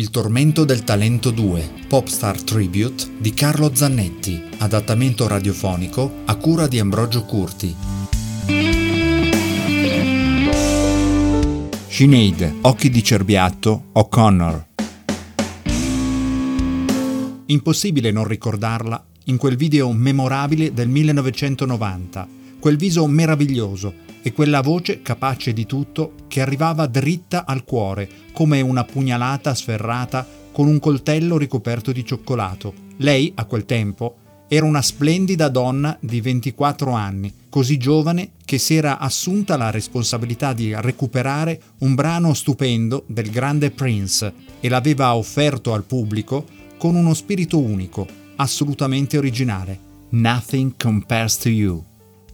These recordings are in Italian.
Il tormento del talento 2, Popstar Tribute di Carlo Zannetti, adattamento radiofonico a cura di Ambrogio Curti. Sinead, Occhi di Cerbiatto, O'Connor. Impossibile non ricordarla in quel video memorabile del 1990, quel viso meraviglioso e quella voce capace di tutto che arrivava dritta al cuore, come una pugnalata sferrata con un coltello ricoperto di cioccolato. Lei, a quel tempo, era una splendida donna di 24 anni, così giovane che si era assunta la responsabilità di recuperare un brano stupendo del grande Prince e l'aveva offerto al pubblico con uno spirito unico, assolutamente originale. Nothing compares to you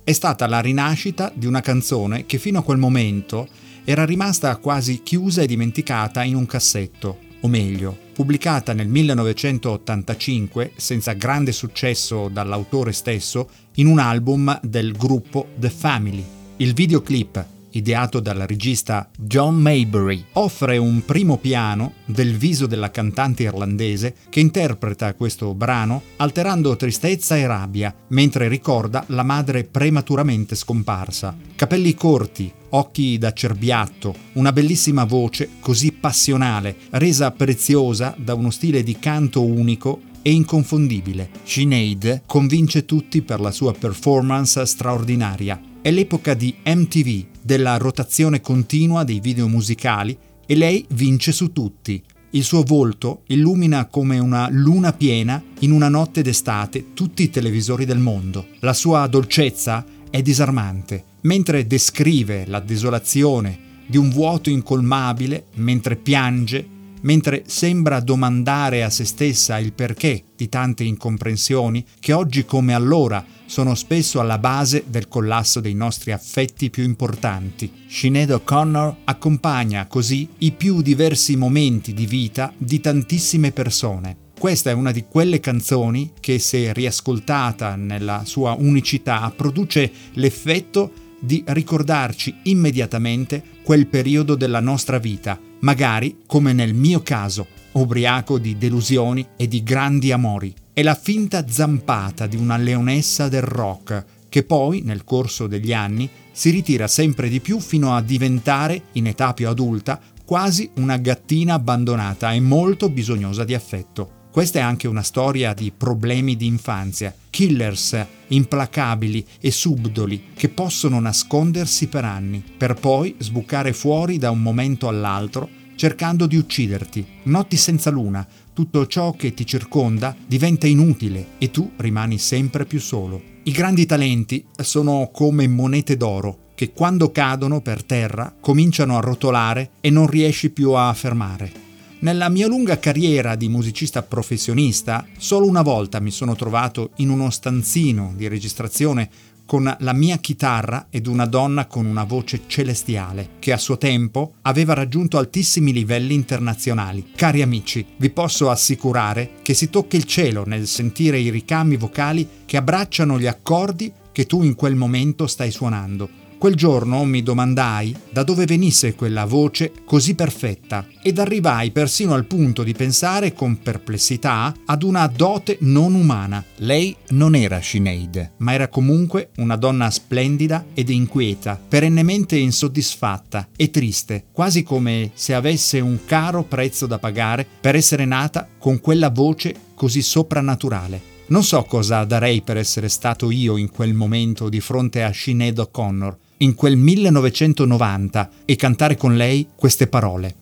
è stata la rinascita di una canzone che fino a quel momento era rimasta quasi chiusa e dimenticata in un cassetto, o meglio, pubblicata nel 1985 senza grande successo dall'autore stesso in un album del gruppo The Family. Il videoclip ideato dal regista John Maybury, offre un primo piano del viso della cantante irlandese che interpreta questo brano alterando tristezza e rabbia mentre ricorda la madre prematuramente scomparsa. Capelli corti, occhi da cerbiatto, una bellissima voce così passionale, resa preziosa da uno stile di canto unico e inconfondibile. Sinead convince tutti per la sua performance straordinaria. È l'epoca di MTV, della rotazione continua dei video musicali e lei vince su tutti. Il suo volto illumina come una luna piena in una notte d'estate tutti i televisori del mondo. La sua dolcezza è disarmante. Mentre descrive la desolazione di un vuoto incolmabile, mentre piange, mentre sembra domandare a se stessa il perché di tante incomprensioni che oggi come allora sono spesso alla base del collasso dei nostri affetti più importanti. Sinead O'Connor accompagna così i più diversi momenti di vita di tantissime persone. Questa è una di quelle canzoni che, se riascoltata nella sua unicità, produce l'effetto di ricordarci immediatamente quel periodo della nostra vita, magari come nel mio caso, ubriaco di delusioni e di grandi amori. È la finta zampata di una leonessa del rock che poi, nel corso degli anni, si ritira sempre di più fino a diventare, in età più adulta, quasi una gattina abbandonata e molto bisognosa di affetto. Questa è anche una storia di problemi di infanzia, killers implacabili e subdoli che possono nascondersi per anni, per poi sbucare fuori da un momento all'altro cercando di ucciderti. Notti senza luna, tutto ciò che ti circonda diventa inutile e tu rimani sempre più solo. I grandi talenti sono come monete d'oro che quando cadono per terra cominciano a rotolare e non riesci più a fermare. Nella mia lunga carriera di musicista professionista, solo una volta mi sono trovato in uno stanzino di registrazione con la mia chitarra ed una donna con una voce celestiale, che a suo tempo aveva raggiunto altissimi livelli internazionali. Cari amici, vi posso assicurare che si tocca il cielo nel sentire i ricami vocali che abbracciano gli accordi che tu in quel momento stai suonando Quel giorno mi domandai da dove venisse quella voce così perfetta ed arrivai persino al punto di pensare con perplessità ad una dote non umana. Lei non era Sinead, ma era comunque una donna splendida ed inquieta, perennemente insoddisfatta e triste, quasi come se avesse un caro prezzo da pagare per essere nata con quella voce così soprannaturale. Non so cosa darei per essere stato io in quel momento di fronte a Sinead O'Connor, in quel 1990 e cantare con lei queste parole.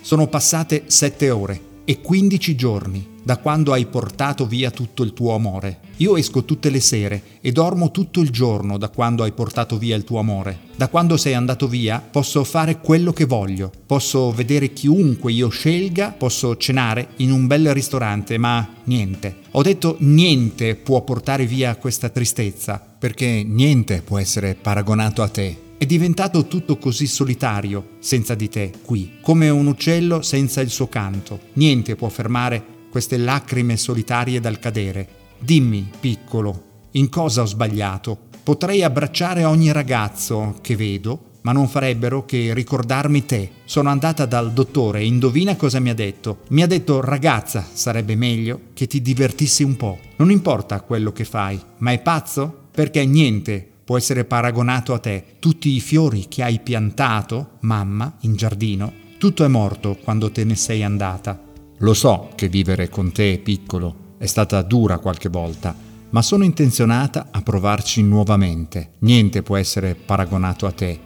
Sono passate sette ore e 15 giorni da quando hai portato via tutto il tuo amore. Io esco tutte le sere e dormo tutto il giorno da quando hai portato via il tuo amore. Da quando sei andato via posso fare quello che voglio, posso vedere chiunque io scelga, posso cenare in un bel ristorante, ma niente. Ho detto niente può portare via questa tristezza, perché niente può essere paragonato a te. È diventato tutto così solitario senza di te qui, come un uccello senza il suo canto. Niente può fermare queste lacrime solitarie dal cadere. Dimmi, piccolo, in cosa ho sbagliato? Potrei abbracciare ogni ragazzo che vedo, ma non farebbero che ricordarmi te. Sono andata dal dottore e indovina cosa mi ha detto. Mi ha detto ragazza, sarebbe meglio che ti divertissi un po'. Non importa quello che fai, ma è pazzo? Perché niente può essere paragonato a te. Tutti i fiori che hai piantato, mamma, in giardino, tutto è morto quando te ne sei andata. Lo so che vivere con te, piccolo, è stata dura qualche volta, ma sono intenzionata a provarci nuovamente. Niente può essere paragonato a te.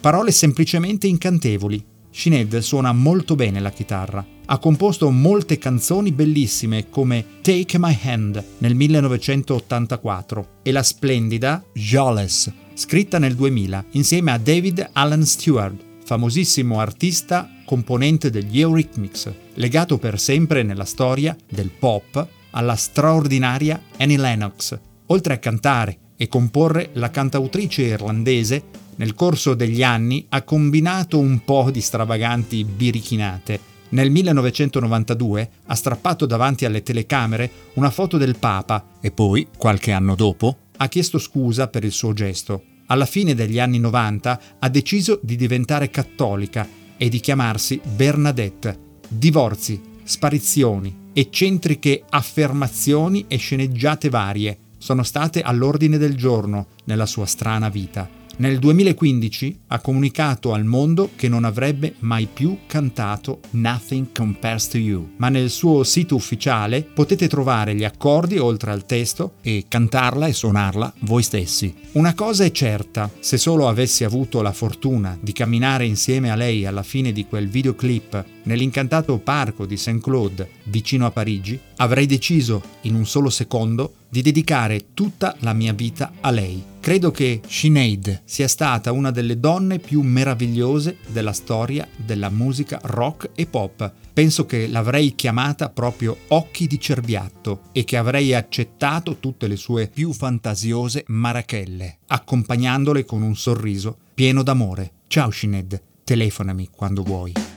Parole semplicemente incantevoli. Sinead suona molto bene la chitarra. Ha composto molte canzoni bellissime come Take My Hand nel 1984 e la splendida Jawless, scritta nel 2000 insieme a David Allen Stewart, famosissimo artista componente degli Eurythmics, legato per sempre nella storia del pop alla straordinaria Annie Lennox. Oltre a cantare e comporre, la cantautrice irlandese nel corso degli anni ha combinato un po' di stravaganti birichinate. Nel 1992 ha strappato davanti alle telecamere una foto del Papa e poi, qualche anno dopo, ha chiesto scusa per il suo gesto. Alla fine degli anni 90 ha deciso di diventare cattolica e di chiamarsi Bernadette. Divorzi, sparizioni, eccentriche affermazioni e sceneggiate varie sono state all'ordine del giorno nella sua strana vita. Nel 2015 ha comunicato al mondo che non avrebbe mai più cantato Nothing Compares to You, ma nel suo sito ufficiale potete trovare gli accordi oltre al testo e cantarla e suonarla voi stessi. Una cosa è certa, se solo avessi avuto la fortuna di camminare insieme a lei alla fine di quel videoclip nell'incantato parco di Saint-Claude vicino a Parigi, avrei deciso in un solo secondo di dedicare tutta la mia vita a lei. Credo che Sinead sia stata una delle donne più meravigliose della storia della musica rock e pop. Penso che l'avrei chiamata proprio Occhi di Cerbiatto e che avrei accettato tutte le sue più fantasiose marachelle, accompagnandole con un sorriso pieno d'amore. Ciao Sinead, telefonami quando vuoi.